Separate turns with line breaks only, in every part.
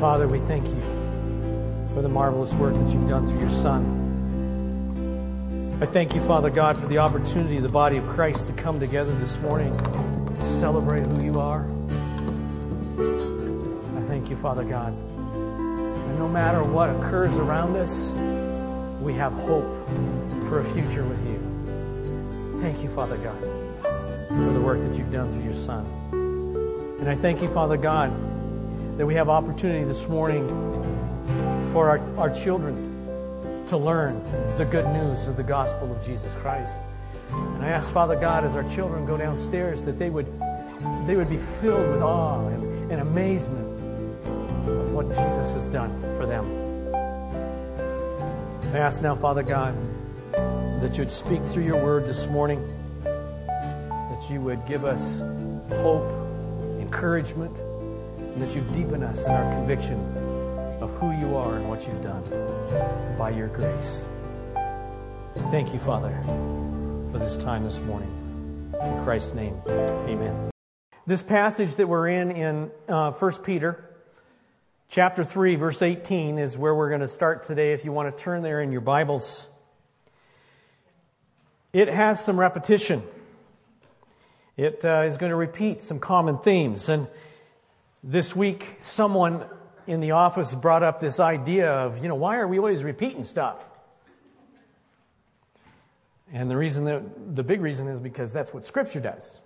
Father, we thank you for the marvelous work that you've done through your Son. I thank you, Father God, for the opportunity of the body of Christ to come together this morning to celebrate who you are. I thank you, Father God. And no matter what occurs around us, we have hope for a future with you. Thank you, Father God, for the work that you've done through your Son. And I thank you, Father God, that we have opportunity this morning for our, our children to learn the good news of the gospel of Jesus Christ. And I ask, Father God, as our children go downstairs, that they would, they would be filled with awe and, and amazement of what Jesus has done for them. I ask now, Father God, that you would speak through your word this morning, that you would give us hope, encouragement, and that you deepen us in our conviction of who you are and what you've done by your grace. Thank you, Father, for this time this morning. In Christ's name, amen. This passage that we're in in uh, 1 Peter chapter 3, verse 18 is where we're going to start today. If you want to turn there in your Bibles, it has some repetition. It uh, is going to repeat some common themes. And this week, someone in the office brought up this idea of, you know, why are we always repeating stuff? And the reason that, the big reason is because that's what Scripture does.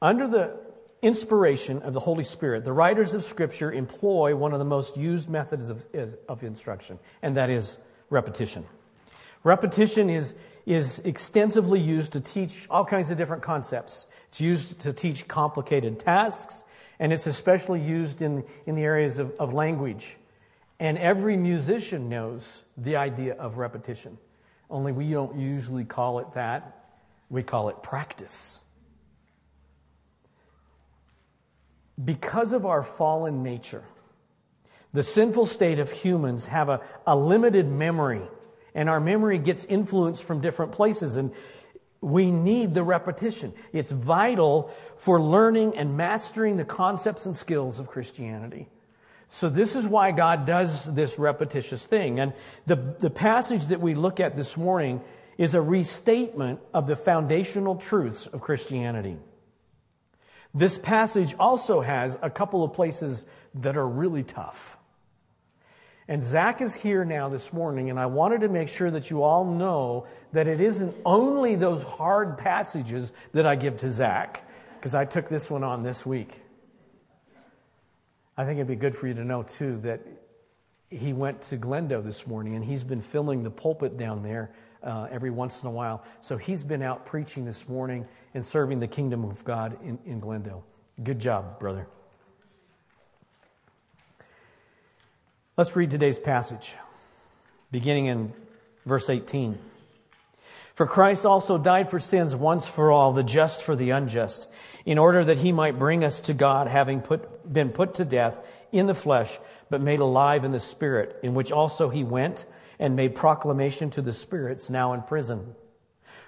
Under the inspiration of the Holy Spirit, the writers of Scripture employ one of the most used methods of, of instruction, and that is repetition. Repetition is, is extensively used to teach all kinds of different concepts. It's used to teach complicated tasks, and it's especially used in, in the areas of, of language. And every musician knows the idea of repetition, only we don't usually call it that. We call it practice. Because of our fallen nature, the sinful state of humans have a, a limited memory and our memory gets influenced from different places and we need the repetition. It's vital for learning and mastering the concepts and skills of Christianity. So, this is why God does this repetitious thing. And the, the passage that we look at this morning is a restatement of the foundational truths of Christianity. This passage also has a couple of places that are really tough. And Zach is here now this morning, and I wanted to make sure that you all know that it isn't only those hard passages that I give to Zach, because I took this one on this week. I think it'd be good for you to know, too, that he went to Glendo this morning, and he's been filling the pulpit down there uh, every once in a while. So he's been out preaching this morning and serving the kingdom of God in, in Glendo. Good job, brother. Let's read today's passage, beginning in verse 18. For Christ also died for sins once for all, the just for the unjust, in order that he might bring us to God, having put, been put to death in the flesh, but made alive in the Spirit, in which also he went and made proclamation to the spirits now in prison,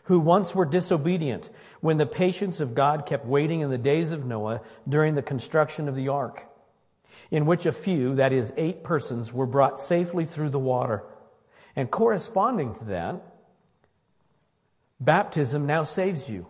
who once were disobedient, when the patience of God kept waiting in the days of Noah during the construction of the ark in which a few, that is, eight persons, were brought safely through the water. And corresponding to that, baptism now saves you.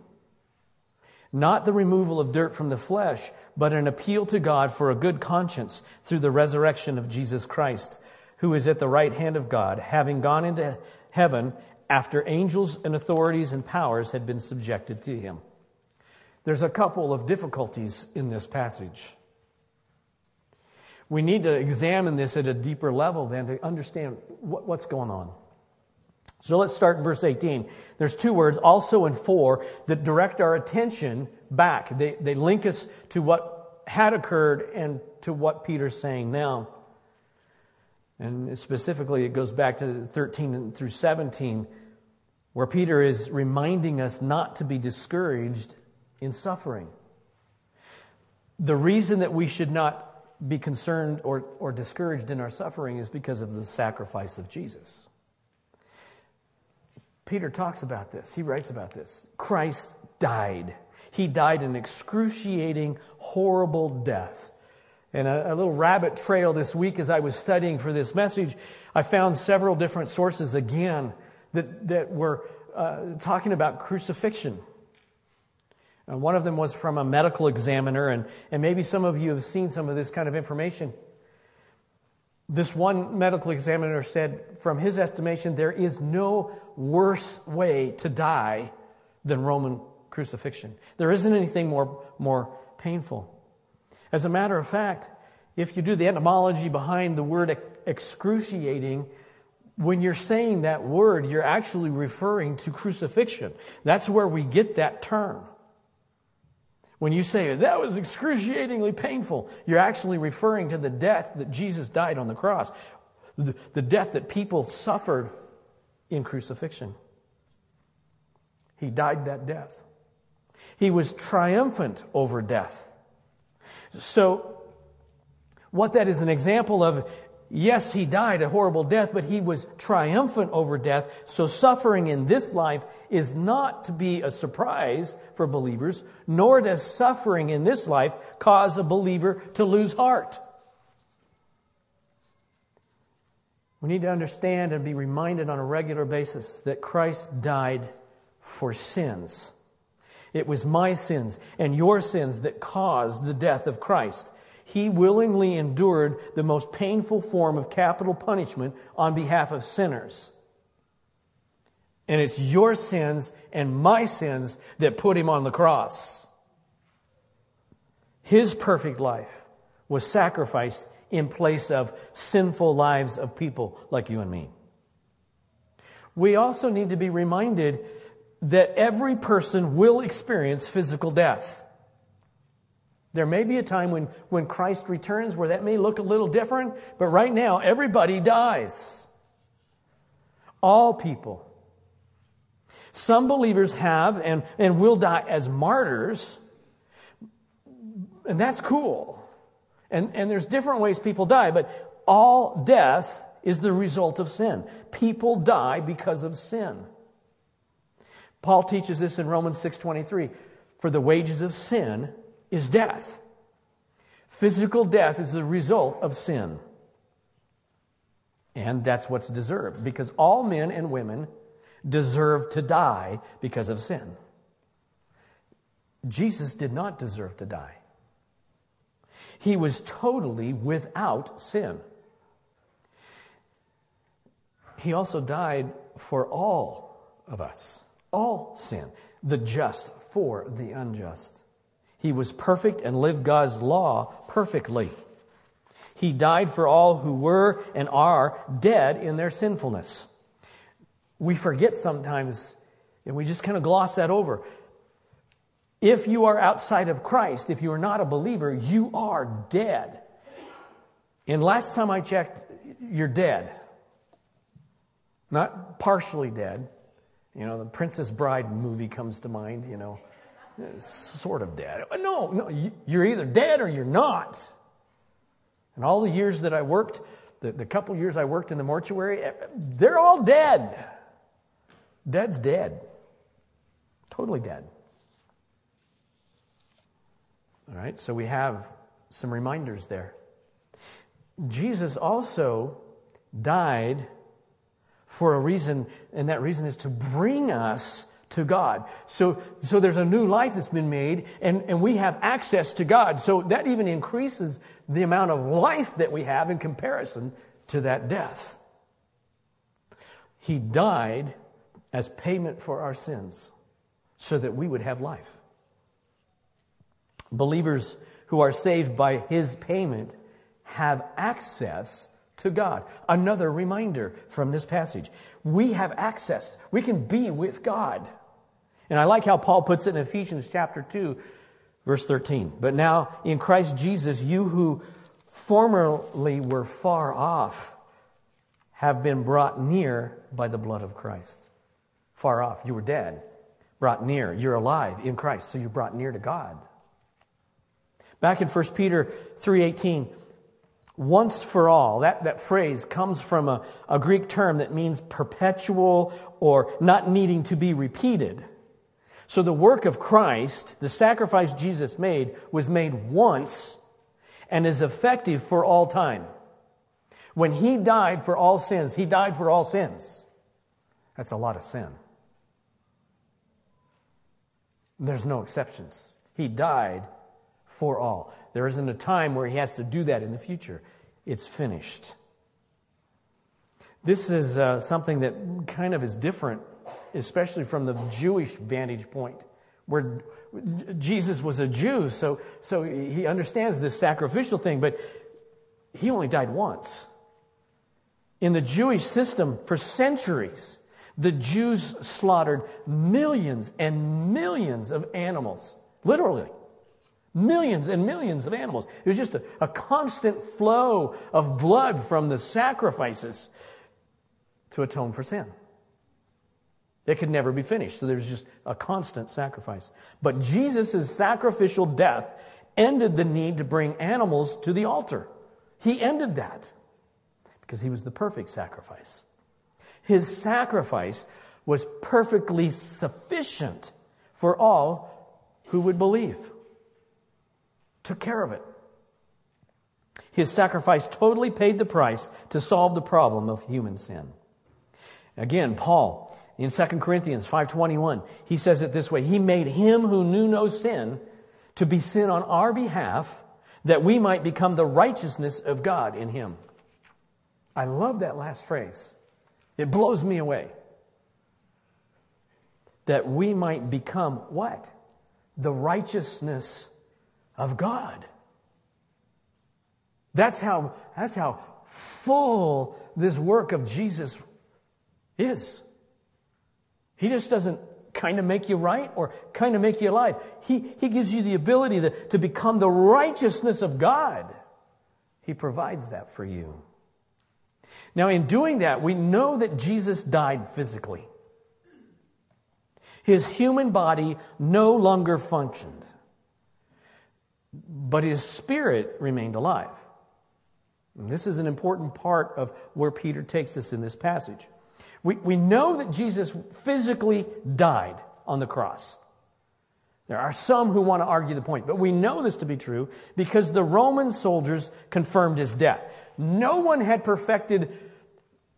Not the removal of dirt from the flesh, but an appeal to God for a good conscience through the resurrection of Jesus Christ, who is at the right hand of God, having gone into heaven after angels and authorities and powers had been subjected to him. There's a couple of difficulties in this passage. We need to examine this at a deeper level then to understand what, what's going on. So let's start in verse 18. There's two words, also and for, that direct our attention back. They, they link us to what had occurred and to what Peter's saying now. And specifically, it goes back to 13 through 17, where Peter is reminding us not to be discouraged in suffering. The reason that we should not be concerned or, or discouraged in our suffering is because of the sacrifice of Jesus. Peter talks about this. He writes about this. Christ died. He died an excruciating, horrible death And a, a, little rabbit trail this week as I was studying for this message, I found several different sources again that, that were uh, talking about crucifixion. And one of them was from a medical examiner, and, and maybe some of you have seen some of this kind of information. This one medical examiner said, from his estimation, there is no worse way to die than Roman crucifixion. There isn't anything more, more painful. As a matter of fact, if you do the etymology behind the word excruciating, when you're saying that word, you're actually referring to crucifixion. That's where we get that term. When you say that was excruciatingly painful, you're actually referring to the death that Jesus died on the cross, the, death that people suffered in crucifixion. He died that death. He was triumphant over death. So, what that is an example of Yes, he died a horrible death, but he was triumphant over death. So suffering in this life is not to be a surprise for believers, nor does suffering in this life cause a believer to lose heart. We need to understand and be reminded on a regular basis that Christ died for sins. It was my sins and your sins that caused the death of Christ he willingly endured the most painful form of capital punishment on behalf of sinners. And it's your sins and my sins that put him on the cross. His perfect life was sacrificed in place of sinful lives of people like you and me. We also need to be reminded that every person will experience physical death. There may be a time when, when Christ returns where that may look a little different, but right now, everybody dies. All people. Some believers have and, and will die as martyrs, and that's cool. And, and there's different ways people die, but all death is the result of sin. People die because of sin. Paul teaches this in Romans 6:23. For the wages of sin is death. Physical death is the result of sin. And that's what's deserved because all men and women deserve to die because of sin. Jesus did not deserve to die. He was totally without sin. He also died for all of us, all sin, the just for the unjust. He was perfect and lived God's law perfectly. He died for all who were and are dead in their sinfulness. We forget sometimes, and we just kind of gloss that over. If you are outside of Christ, if you are not a believer, you are dead. And last time I checked, you're dead. Not partially dead. You know, the Princess Bride movie comes to mind, you know sort of dead. No, no, you're either dead or you're not. And all the years that I worked, the, the couple years I worked in the mortuary, eh, they're all dead. Dead's dead. Totally dead. All right, so we have some reminders there. Jesus also died for a reason, and that reason is to bring us to God. So, so there's a new life that's been made, and, and we have access to God. So that even increases the amount of life that we have in comparison to that death. He died as payment for our sins so that we would have life. Believers who are saved by his payment have access to God. Another reminder from this passage. We have access. We can be with God. And I like how Paul puts it in Ephesians chapter 2, verse 13. But now in Christ Jesus, you who formerly were far off have been brought near by the blood of Christ. Far off, you were dead. Brought near, you're alive in Christ, so you're brought near to God. Back in 1 Peter 3:18, once for all, that, that phrase comes from a, a Greek term that means perpetual or not needing to be repeated. So the work of Christ, the sacrifice Jesus made, was made once and is effective for all time. When he died for all sins, he died for all sins. That's a lot of sin. There's no exceptions. He died for all. There isn't a time where he has to do that in the future. It's finished. This is uh, something that kind of is different, especially from the Jewish vantage point, where Jesus was a Jew, so, so he understands this sacrificial thing, but he only died once. In the Jewish system, for centuries, the Jews slaughtered millions and millions of animals, literally. Millions and millions of animals. It was just a, a constant flow of blood from the sacrifices to atone for sin. It could never be finished. So there's just a constant sacrifice. But Jesus' sacrificial death ended the need to bring animals to the altar. He ended that because he was the perfect sacrifice. His sacrifice was perfectly sufficient for all who would believe. Took care of it. His sacrifice totally paid the price to solve the problem of human sin. Again, Paul in 2 Corinthians 5:21, he says it this way, he made him who knew no sin to be sin on our behalf that we might become the righteousness of God in him. I love that last phrase. It blows me away. That we might become what? The righteousness of God. That's how, that's how full this work of Jesus is. He just doesn't kind of make you right or kind of make you alive. He, he gives you the ability to, to become the righteousness of God. He provides that for you. Now, in doing that, we know that Jesus died physically. His human body no longer functioned, but his spirit remained alive. And this is an important part of where Peter takes us in this passage. We, we know that Jesus physically died on the cross. There are some who want to argue the point, but we know this to be true because the Roman soldiers confirmed his death. No one had perfected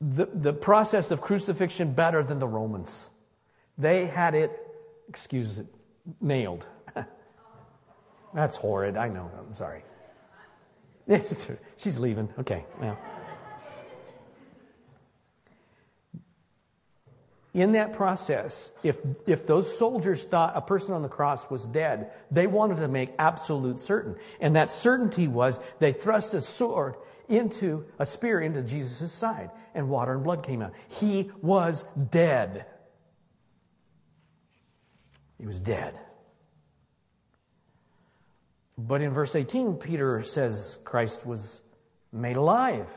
the, the process of crucifixion better than the Romans. They had it, excuse it, nailed. That's horrid. I know. I'm sorry. She's leaving. Okay. Now. in that process, if, if those soldiers thought a person on the cross was dead, they wanted to make absolute certain. And that certainty was they thrust a sword into a spear into Jesus' side, and water and blood came out. He was dead. He was dead. But in verse 18, Peter says Christ was made alive.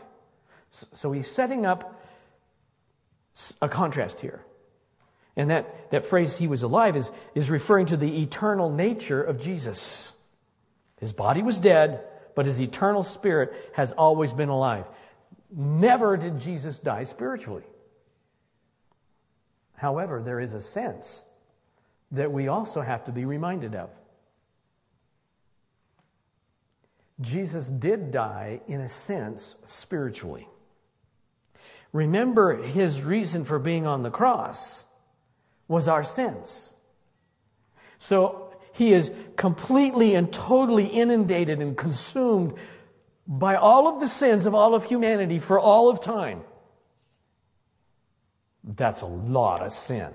So he's setting up a contrast here. And that, that phrase, he was alive, is, is referring to the eternal nature of Jesus. His body was dead, but his eternal spirit has always been alive. Never did Jesus die spiritually. However, there is a sense that we also have to be reminded of. Jesus did die, in a sense, spiritually. Remember his reason for being on the cross was our sins. So he is completely and totally inundated and consumed by all of the sins of all of humanity for all of time. That's a lot of sin.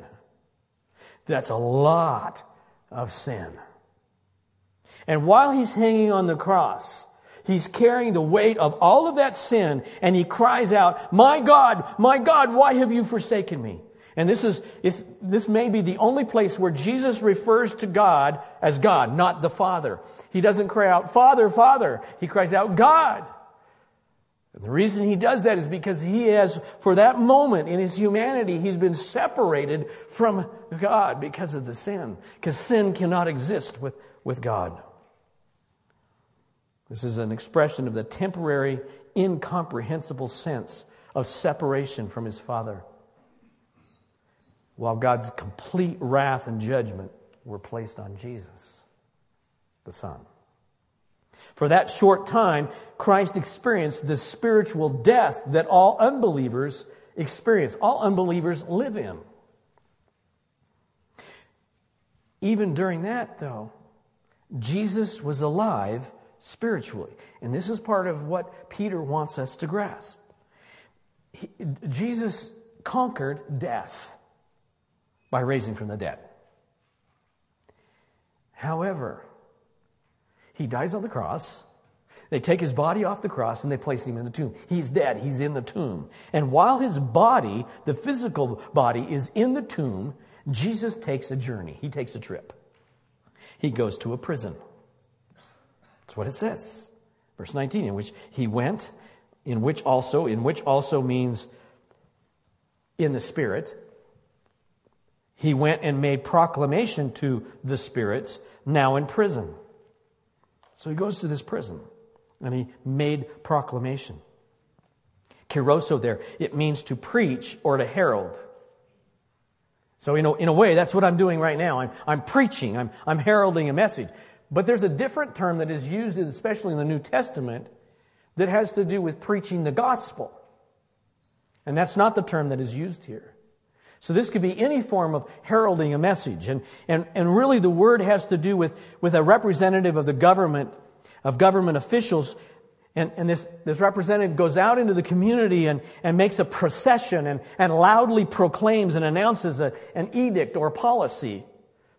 That's a lot of sin. And while he's hanging on the cross, he's carrying the weight of all of that sin and he cries out, My God, my God, why have you forsaken me? And this is, this may be the only place where Jesus refers to God as God, not the Father. He doesn't cry out, Father, Father. He cries out, God. And the reason he does that is because he has, for that moment in his humanity, he's been separated from God because of the sin. Because sin cannot exist with, with God. This is an expression of the temporary, incomprehensible sense of separation from his Father while God's complete wrath and judgment were placed on Jesus, the Son. For that short time, Christ experienced the spiritual death that all unbelievers experience, all unbelievers live in. Even during that, though, Jesus was alive spiritually. And this is part of what Peter wants us to grasp. He, Jesus conquered death by raising from the dead. However, he dies on the cross. They take his body off the cross and they place him in the tomb. He's dead. He's in the tomb. And while his body, the physical body, is in the tomb, Jesus takes a journey. He takes a trip. He goes to a prison. That's what it says. Verse 19, in which he went, in which also, in which also means in the Spirit. He went and made proclamation to the spirits now in prison. So he goes to this prison and he made proclamation. Kerusso there, it means to preach or to herald. So, you know, in a way, that's what I'm doing right now. I'm, I'm preaching, I'm, I'm heralding a message. But there's a different term that is used, especially in the New Testament, that has to do with preaching the gospel. And that's not the term that is used here. So this could be any form of heralding a message. And, and, and really the word has to do with, with a representative of the government, of government officials. And, and this, this representative goes out into the community and, and makes a procession and, and loudly proclaims and announces a, an edict or policy.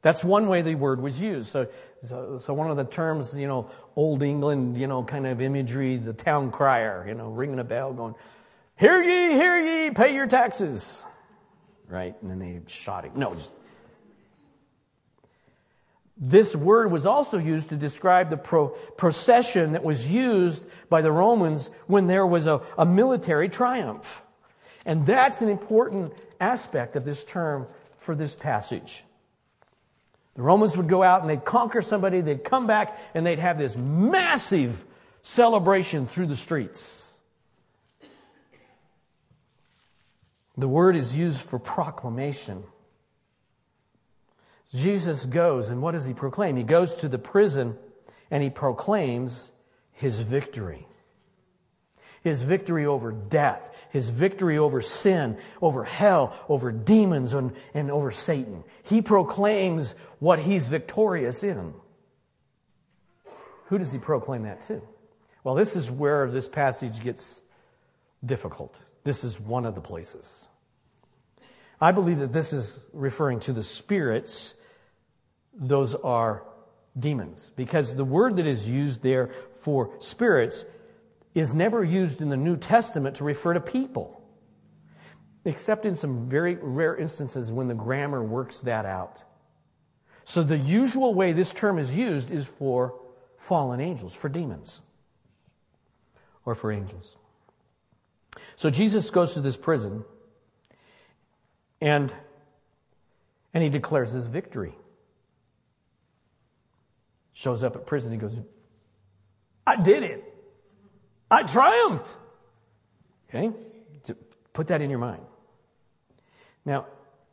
That's one way the word was used. So, so, so, one of the terms, you know, old England, you know, kind of imagery, the town crier, you know, ringing a bell going, Hear ye, hear ye, pay your taxes. Right? And then they shot him. No, just. This word was also used to describe the pro- procession that was used by the Romans when there was a, a military triumph. And that's an important aspect of this term for this passage. The Romans would go out and they'd conquer somebody, they'd come back, and they'd have this massive celebration through the streets. The word is used for proclamation. Jesus goes, and what does he proclaim? He goes to the prison and he proclaims his victory. His victory over death, his victory over sin, over hell, over demons, and, and over Satan. He proclaims what he's victorious in. Who does he proclaim that to? Well, this is where this passage gets difficult. This is one of the places. I believe that this is referring to the spirits. Those are demons. Because the word that is used there for spirits is never used in the New Testament to refer to people, except in some very rare instances when the grammar works that out. So the usual way this term is used is for fallen angels, for demons, or for angels. So Jesus goes to this prison and, and he declares his victory. Shows up at prison. He goes, I did it. I triumphed. Okay? Put that in your mind. Now,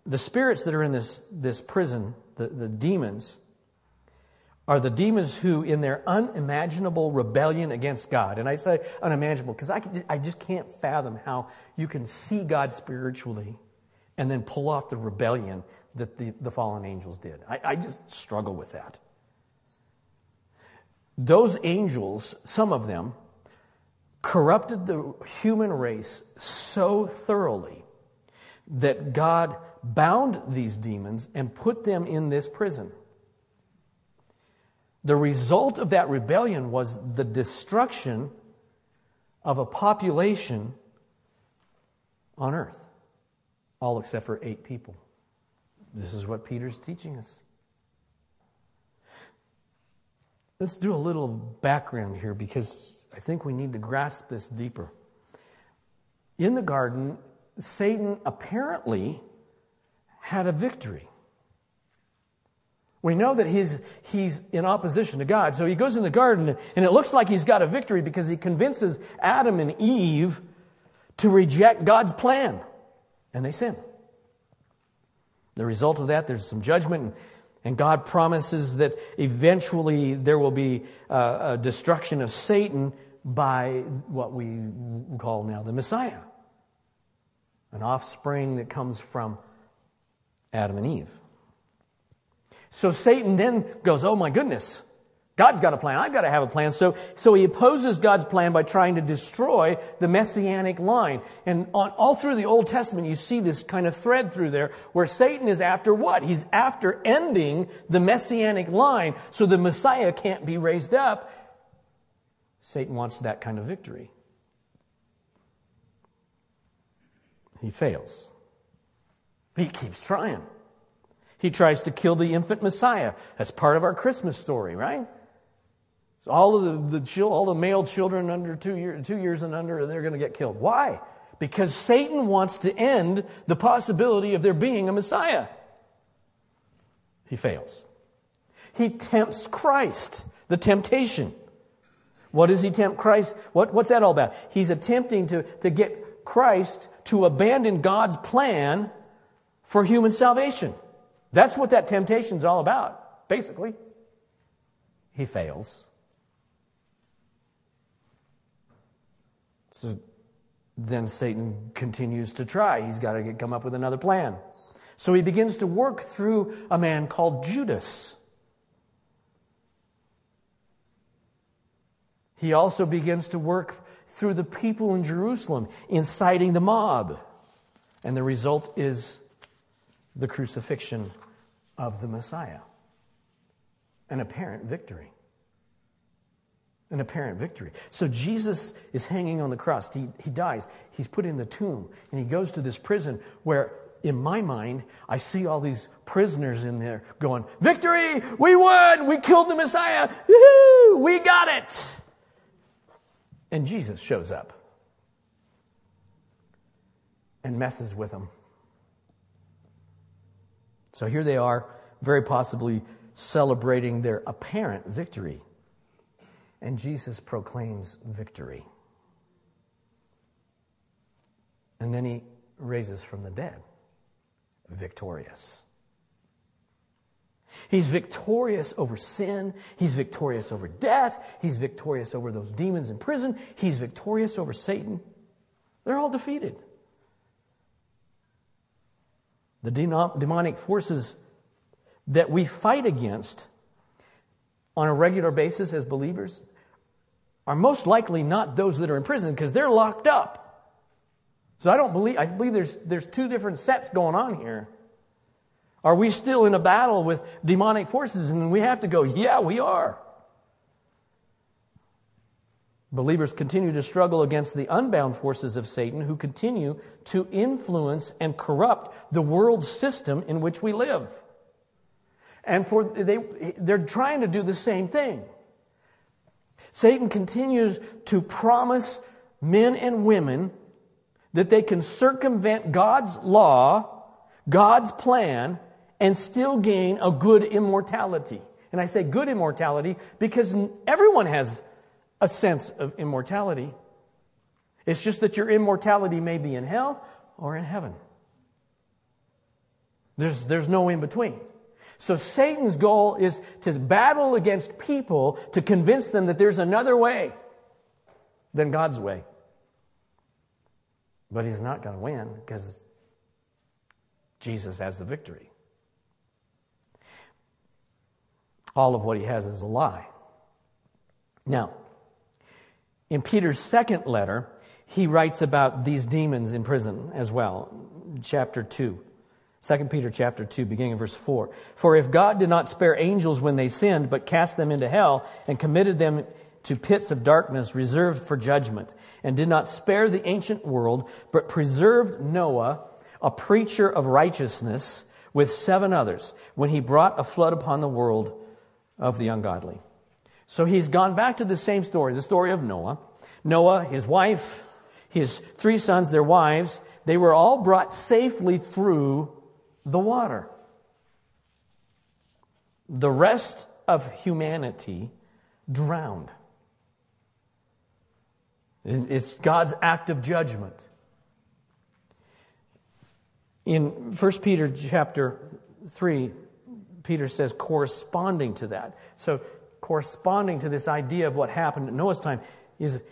the spirits that are in this, this prison, the, the demons, are the demons who, in their unimaginable rebellion against God, and I say unimaginable because I, I just can't fathom how you can see God spiritually and then pull off the rebellion that the, the fallen angels did. I, I just struggle with that. Those angels, some of them, corrupted the human race so thoroughly that God bound these demons and put them in this prison. The result of that rebellion was the destruction of a population on earth all except for eight people. This is what Peter's teaching us. Let's do a little background here because I think we need to grasp this deeper. In the garden, Satan apparently had a victory. We know that he's, he's in opposition to God. So he goes in the garden, and it looks like he's got a victory because he convinces Adam and Eve to reject God's plan and they sin. The result of that, there's some judgment. And God promises that eventually there will be uh, a destruction of Satan by what we call now the Messiah, an offspring that comes from Adam and Eve. So Satan then goes, Oh my goodness, God's got a plan. I've got to have a plan. So, so he opposes God's plan by trying to destroy the messianic line. And on, all through the Old Testament, you see this kind of thread through there where Satan is after what? He's after ending the messianic line so the Messiah can't be raised up. Satan wants that kind of victory. He fails. He keeps trying. He tries to kill the infant Messiah. That's part of our Christmas story, right? So all of the, the all the male children under two, year, two years and under, they're going to get killed. Why? Because Satan wants to end the possibility of there being a Messiah. He fails. He tempts Christ, the temptation. What does he tempt Christ? What, what's that all about? He's attempting to, to get Christ to abandon God's plan for human salvation. That's what that temptation is all about, basically. He fails. So then Satan continues to try. He's got to come up with another plan. So he begins to work through a man called Judas. He also begins to work through the people in Jerusalem, inciting the mob. And the result is the crucifixion of the Messiah. An apparent victory an apparent victory. So Jesus is hanging on the cross. He, he dies. He's put in the tomb, and he goes to this prison where, in my mind, I see all these prisoners in there going, Victory! We won! We killed the Messiah! Woo-hoo! We got it! And Jesus shows up and messes with them. So here they are, very possibly celebrating their apparent victory and Jesus proclaims victory. And then he raises from the dead, victorious. He's victorious over sin. He's victorious over death. He's victorious over those demons in prison. He's victorious over Satan. They're all defeated. The demonic forces that we fight against on a regular basis as believers are most likely not those that are in prison because they're locked up. So I don't believe, I believe there's, there's two different sets going on here. Are we still in a battle with demonic forces? And we have to go, yeah, we are. Believers continue to struggle against the unbound forces of Satan who continue to influence and corrupt the world system in which we live. And for they, they're trying to do the same thing. Satan continues to promise men and women that they can circumvent God's law, God's plan, and still gain a good immortality. And I say good immortality because everyone has a sense of immortality. It's just that your immortality may be in hell or in heaven. There's, there's no in between. So Satan's goal is to battle against people to convince them that there's another way than God's way. But he's not going to win because Jesus has the victory. All of what he has is a lie. Now, in Peter's second letter, he writes about these demons in prison as well, chapter 2. 2 Peter chapter 2, beginning of verse 4. For if God did not spare angels when they sinned, but cast them into hell and committed them to pits of darkness reserved for judgment, and did not spare the ancient world, but preserved Noah, a preacher of righteousness, with seven others, when he brought a flood upon the world of the ungodly. So he's gone back to the same story, the story of Noah. Noah, his wife, his three sons, their wives, they were all brought safely through the water. The rest of humanity drowned. It's God's act of judgment. In 1 Peter chapter 3, Peter says corresponding to that. So, corresponding to this idea of what happened at Noah's time is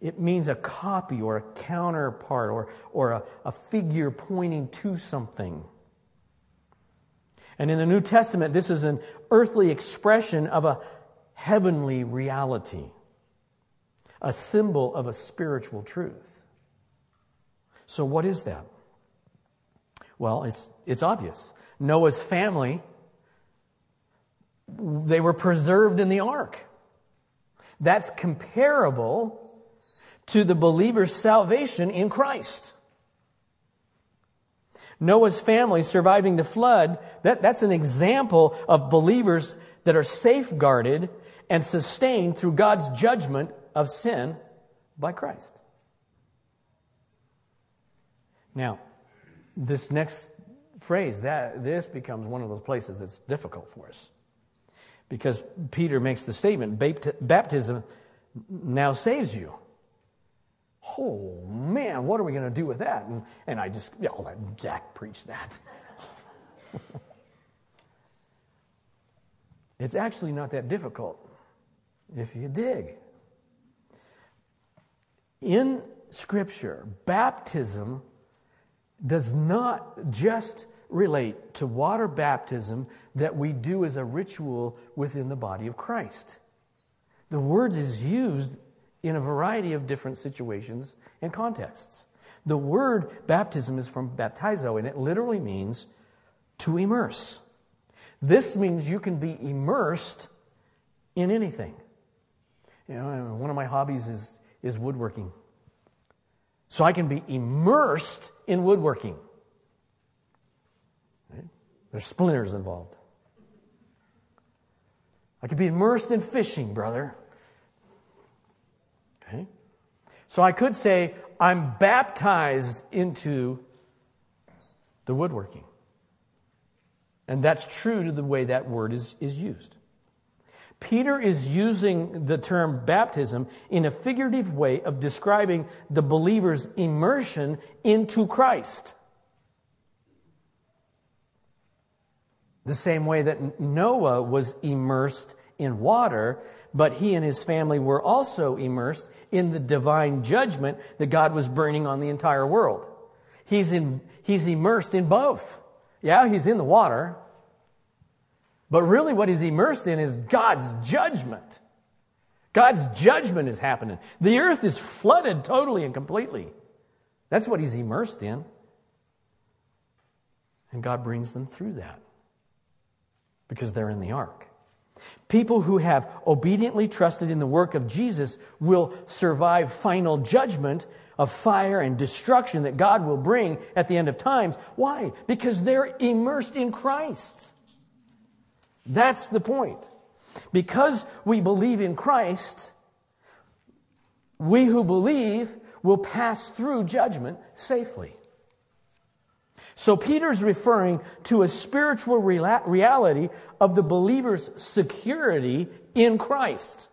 it means a copy or a counterpart or, or a, a figure pointing to something. And in the New Testament, this is an earthly expression of a heavenly reality, a symbol of a spiritual truth. So, what is that? Well, it's, it's obvious. Noah's family, they were preserved in the ark. That's comparable to the believer's salvation in Christ. Noah's family surviving the flood, that, that's an example of believers that are safeguarded and sustained through God's judgment of sin by Christ. Now, this next phrase, that this becomes one of those places that's difficult for us. Because Peter makes the statement, baptism now saves you oh man, what are we going to do with that? And, and I just, yeah, I'll let Jack preach that. it's actually not that difficult if you dig. In Scripture, baptism does not just relate to water baptism that we do as a ritual within the body of Christ. The word is used in a variety of different situations and contexts. The word baptism is from baptizo, and it literally means to immerse. This means you can be immersed in anything. You know, one of my hobbies is, is woodworking. So I can be immersed in woodworking. There's splinters involved. I could be immersed in fishing, brother. Okay? So I could say, I'm baptized into the woodworking. And that's true to the way that word is, is used. Peter is using the term baptism in a figurative way of describing the believer's immersion into Christ. The same way that Noah was immersed in water, but he and his family were also immersed in the divine judgment that God was bringing on the entire world. He's, in, he's immersed in both. Yeah, he's in the water, but really what he's immersed in is God's judgment. God's judgment is happening. The earth is flooded totally and completely. That's what he's immersed in. And God brings them through that because they're in the ark. People who have obediently trusted in the work of Jesus will survive final judgment of fire and destruction that God will bring at the end of times. Why? Because they're immersed in Christ. That's the point. Because we believe in Christ, we who believe will pass through judgment safely. So Peter's referring to a spiritual reality of the believer's security in Christ.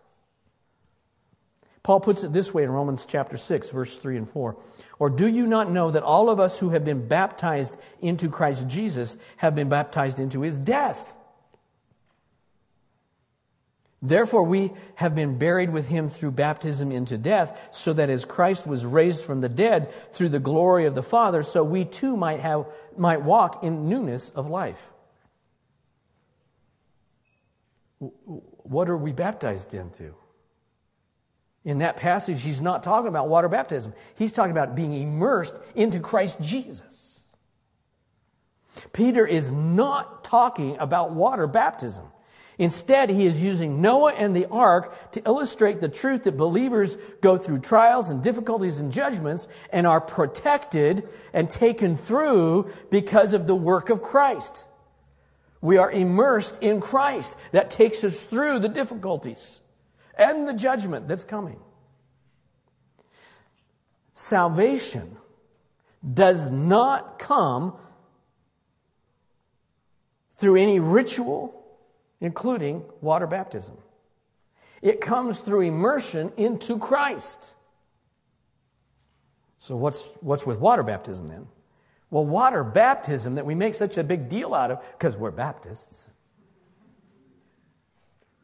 Paul puts it this way in Romans chapter 6, verse 3 and 4. Or do you not know that all of us who have been baptized into Christ Jesus have been baptized into his death? Therefore, we have been buried with him through baptism into death, so that as Christ was raised from the dead through the glory of the Father, so we too might, have, might walk in newness of life. What are we baptized into? In that passage, he's not talking about water baptism. He's talking about being immersed into Christ Jesus. Peter is not talking about water baptism. Instead, he is using Noah and the ark to illustrate the truth that believers go through trials and difficulties and judgments and are protected and taken through because of the work of Christ. We are immersed in Christ. That takes us through the difficulties and the judgment that's coming. Salvation does not come through any ritual including water baptism. It comes through immersion into Christ. So, what's, what's with water baptism then? Well, water baptism that we make such a big deal out of, because we're Baptists,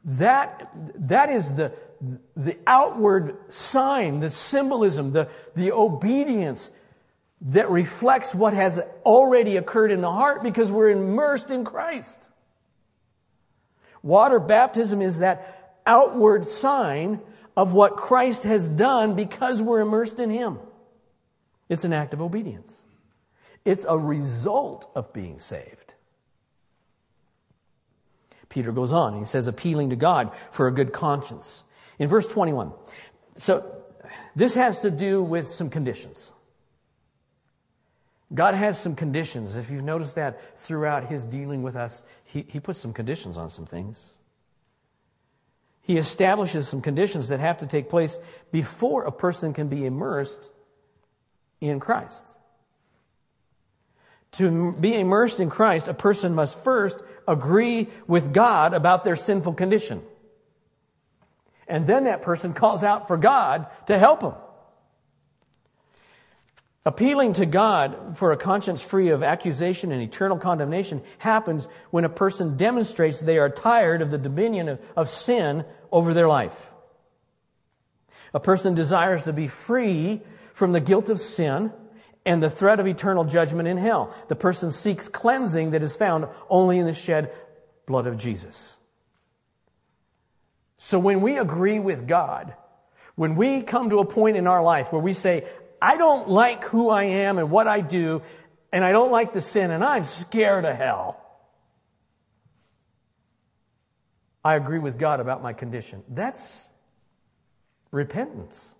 That, that is the, the outward sign, the symbolism, the, the obedience that reflects what has already occurred in the heart because we're immersed in Christ. Water baptism is that outward sign of what Christ has done because we're immersed in Him. It's an act of obedience, it's a result of being saved. Peter goes on, he says, appealing to God for a good conscience. In verse 21, so this has to do with some conditions. God has some conditions. If you've noticed that throughout his dealing with us, he, he puts some conditions on some things. He establishes some conditions that have to take place before a person can be immersed in Christ. To be immersed in Christ, a person must first agree with God about their sinful condition. And then that person calls out for God to help him. Appealing to God for a conscience free of accusation and eternal condemnation happens when a person demonstrates they are tired of the dominion of, of, sin over their life. A person desires to be free from the guilt of sin and the threat of eternal judgment in hell. The person seeks cleansing that is found only in the shed blood of Jesus. So when we agree with God, when we come to a point in our life where we say, I don't like who I am and what I do, and I don't like the sin, and I'm scared of hell. I agree with God about my condition. That's repentance.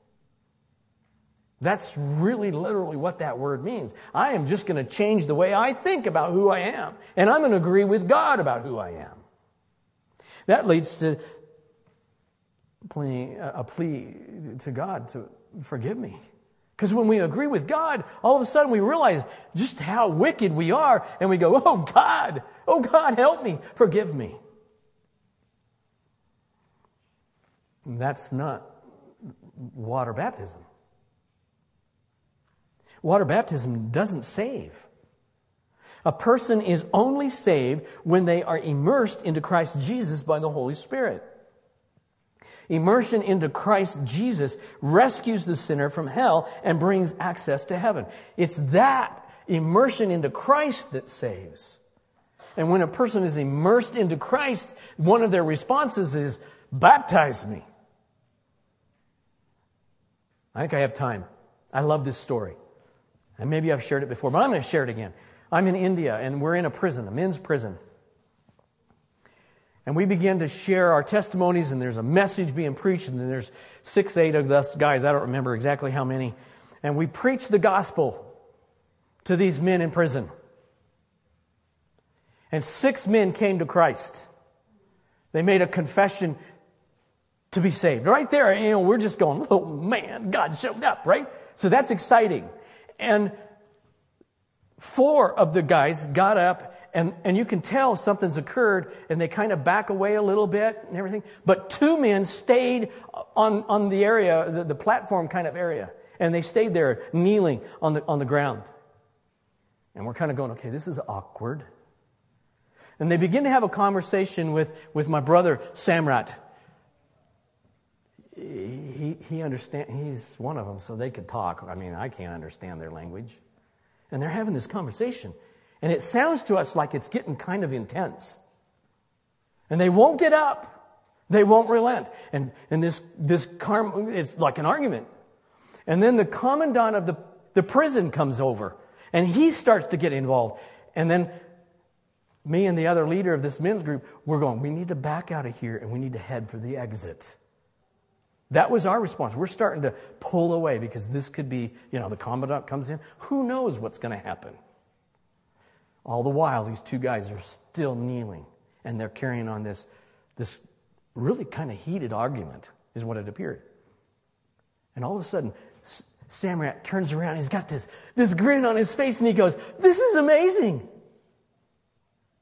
That's really literally what that word means. I am just going to change the way I think about who I am, and I'm going to agree with God about who I am. That leads to uh, a plea to God to forgive me. Because when we agree with God, all of a sudden we realize just how wicked we are, and we go, Oh God, oh God, help me, forgive me. And that's not water baptism. Water baptism doesn't save. A person is only saved when they are immersed into Christ Jesus by the Holy Spirit. Immersion into Christ Jesus rescues the sinner from hell and brings access to heaven. It's that immersion into Christ that saves. And when a person is immersed into Christ, one of their responses is, Baptize me. I think I have time. I love this story. And maybe I've shared it before, but I'm going to share it again. I'm in India and we're in a prison, a men's prison. And we begin to share our testimonies, and there's a message being preached, and there's six, eight of us guys, I don't remember exactly how many. And we preach the gospel to these men in prison. And six men came to Christ. They made a confession to be saved. Right there, you know, we're just going, oh man, God showed up, right? So that's exciting. And four of the guys got up and, and you can tell something's occurred and they kind of back away a little bit and everything. But two men stayed on, on the area, the, the platform kind of area, and they stayed there kneeling on the, on the ground. And we're kind of going, okay, this is awkward. And they begin to have a conversation with, with my brother Samrat. He, he understand, he's one of them, so they could talk. I mean, I can't understand their language. And they're having this conversation. And it sounds to us like it's getting kind of intense. And they won't get up. They won't relent. And, and this, this karma, it's like an argument. And then the commandant of the, the prison comes over and he starts to get involved. And then me and the other leader of this men's group, we're going, we need to back out of here and we need to head for the exit. That was our response. We're starting to pull away because this could be, you know, the commandant comes in. Who knows what's going to happen? All the while, these two guys are still kneeling and they're carrying on this, this really kind of heated argument, is what it appeared. And all of a sudden, Samrat turns around, he's got this, this grin on his face, and he goes, This is amazing.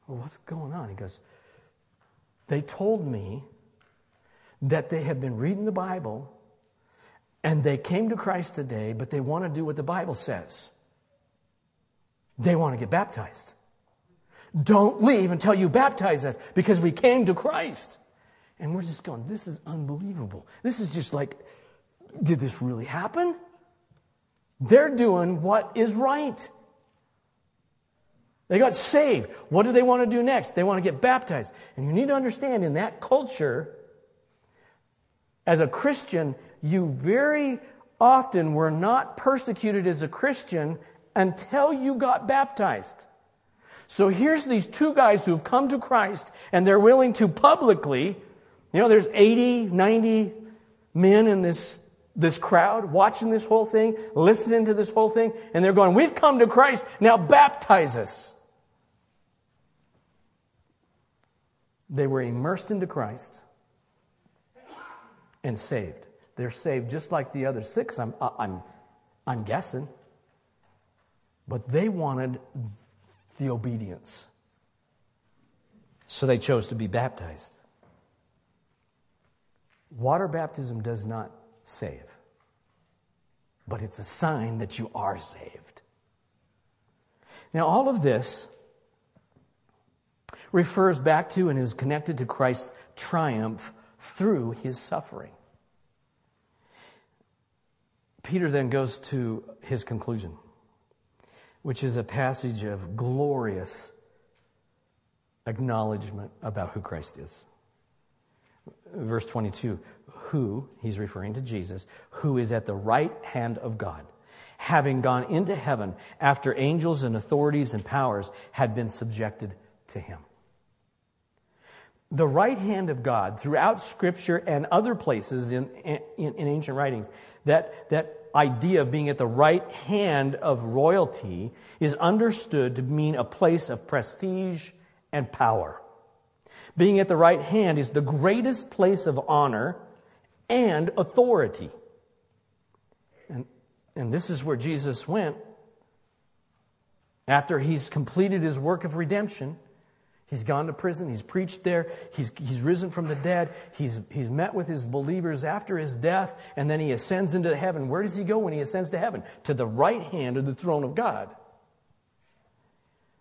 Well, what's going on? He goes, They told me that they have been reading the Bible and they came to Christ today, but they want to do what the Bible says. They want to get baptized. Don't leave until you baptize us because we came to Christ. And we're just going, this is unbelievable. This is just like, did this really happen? They're doing what is right. They got saved. What do they want to do next? They want to get baptized. And you need to understand in that culture, as a Christian, you very often were not persecuted as a Christian until you got baptized. So here's these two guys who've come to Christ and they're willing to publicly, you know, there's 80, 90 men in this, this crowd watching this whole thing, listening to this whole thing, and they're going, We've come to Christ, now baptize us. They were immersed into Christ and saved. They're saved just like the other six, I'm, I'm, I'm guessing. But they wanted the obedience. So they chose to be baptized. Water baptism does not save, but it's a sign that you are saved. Now, all of this refers back to and is connected to Christ's triumph through his suffering. Peter then goes to his conclusion which is a passage of glorious acknowledgement about who Christ is. Verse 22 Who, he's referring to Jesus, who is at the right hand of God, having gone into heaven after angels and authorities and powers had been subjected to him. The right hand of God, throughout Scripture and other places in, in, in ancient writings, that, that idea of being at the right hand of royalty is understood to mean a place of prestige and power. Being at the right hand is the greatest place of honor and authority. And, and this is where Jesus went after he's completed his work of redemption. He's gone to prison. He's preached there. He's, he's risen from the dead. He's, he's met with his believers after his death, and then he ascends into heaven. Where does he go when he ascends to heaven? To the right hand of the throne of God.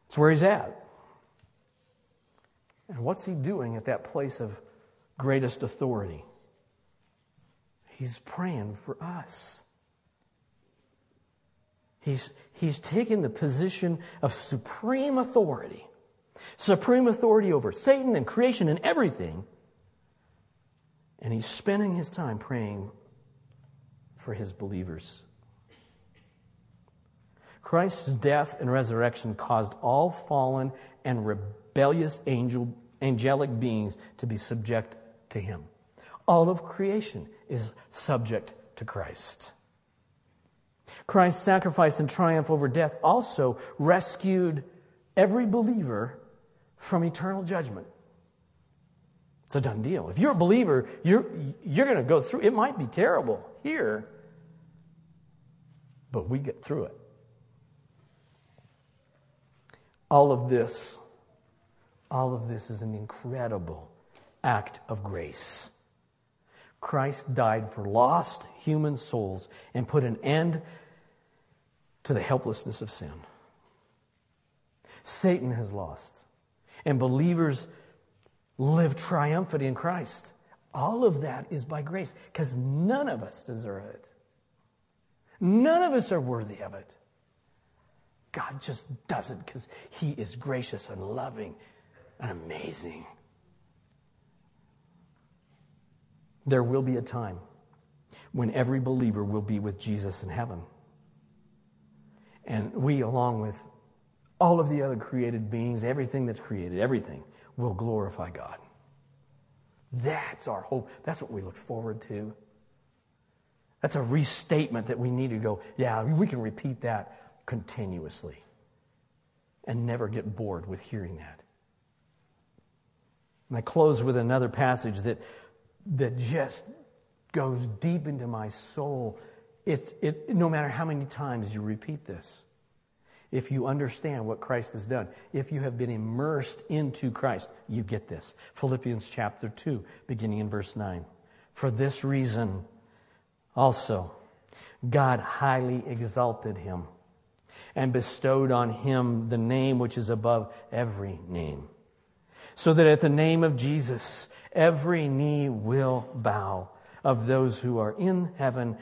That's where he's at. And what's he doing at that place of greatest authority? He's praying for us. He's, he's taken the position of supreme authority supreme authority over Satan and creation and everything. And he's spending his time praying for his believers. Christ's death and resurrection caused all fallen and rebellious angel, angelic beings to be subject to him. All of creation is subject to Christ. Christ's sacrifice and triumph over death also rescued every believer from eternal judgment. It's a done deal. If you're a believer, you're, you're going to go through. It might be terrible here, but we get through it. All of this, all of this is an incredible act of grace. Christ died for lost human souls and put an end to the helplessness of sin. Satan has lost and believers live triumphant in Christ. All of that is by grace because none of us deserve it. None of us are worthy of it. God just does it because He is gracious and loving and amazing. There will be a time when every believer will be with Jesus in heaven. And we, along with all of the other created beings, everything that's created, everything will glorify God. That's our hope. That's what we look forward to. That's a restatement that we need to go, yeah, we can repeat that continuously and never get bored with hearing that. And I close with another passage that, that just goes deep into my soul. It's, it, no matter how many times you repeat this if you understand what Christ has done. If you have been immersed into Christ, you get this. Philippians chapter 2, beginning in verse 9. For this reason also, God highly exalted him and bestowed on him the name which is above every name, so that at the name of Jesus, Every knee will bow of those who are in heaven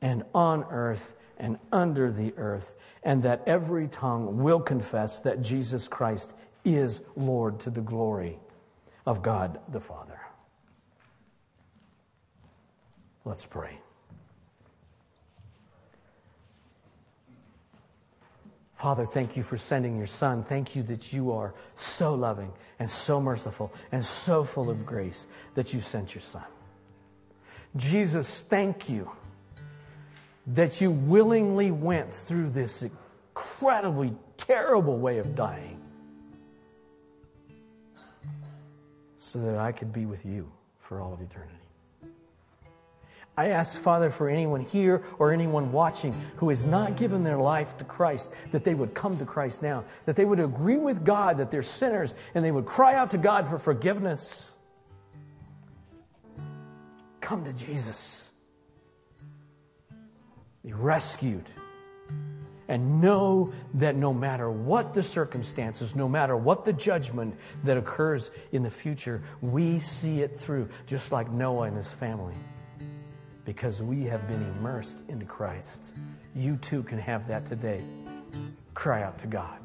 and on earth and under the earth, and that every tongue will confess that Jesus Christ is Lord to the glory of God the Father. Let's pray. Father, thank you for sending your Son. Thank you that you are so loving and so merciful and so full of grace that you sent your Son. Jesus, thank you that you willingly went through this incredibly terrible way of dying so that I could be with you for all of eternity. I ask, Father, for anyone here or anyone watching who has not given their life to Christ, that they would come to Christ now, that they would agree with God that they're sinners, and they would cry out to God for forgiveness. Come to Jesus. Be rescued. And know that no matter what the circumstances, no matter what the judgment that occurs in the future, we see it through, just like Noah and his family because we have been immersed into Christ. You too can have that today. Cry out to God.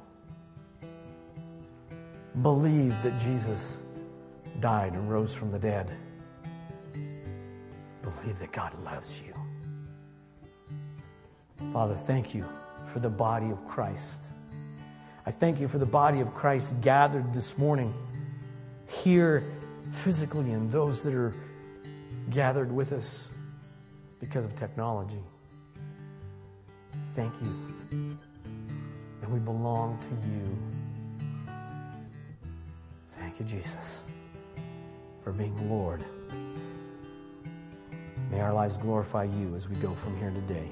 Believe that Jesus died and rose from the dead. Believe that God loves you. Father, thank you for the body of Christ. I thank you for the body of Christ gathered this morning here physically and those that are gathered with us because of technology. Thank you. And we belong to you. Thank you, Jesus, for being Lord. May our lives glorify you as we go from here today.